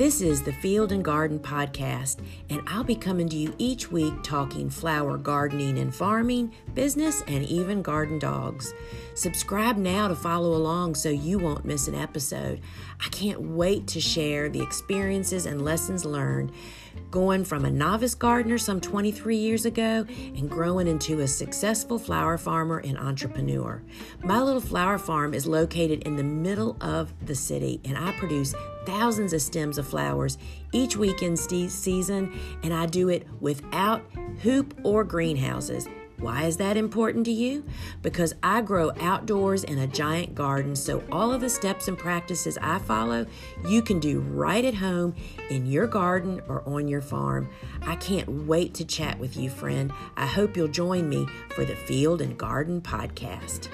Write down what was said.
This is the Field and Garden Podcast, and I'll be coming to you each week talking flower gardening and farming, business, and even garden dogs. Subscribe now to follow along so you won't miss an episode. I can't wait to share the experiences and lessons learned going from a novice gardener some 23 years ago and growing into a successful flower farmer and entrepreneur. My little flower farm is located in the middle of the city, and I produce thousands of stems of flowers each weekend season, and I do it without hoop or greenhouses. Why is that important to you? Because I grow outdoors in a giant garden, so all of the steps and practices I follow, you can do right at home in your garden or on your farm. I can't wait to chat with you, friend. I hope you'll join me for the Field and Garden Podcast.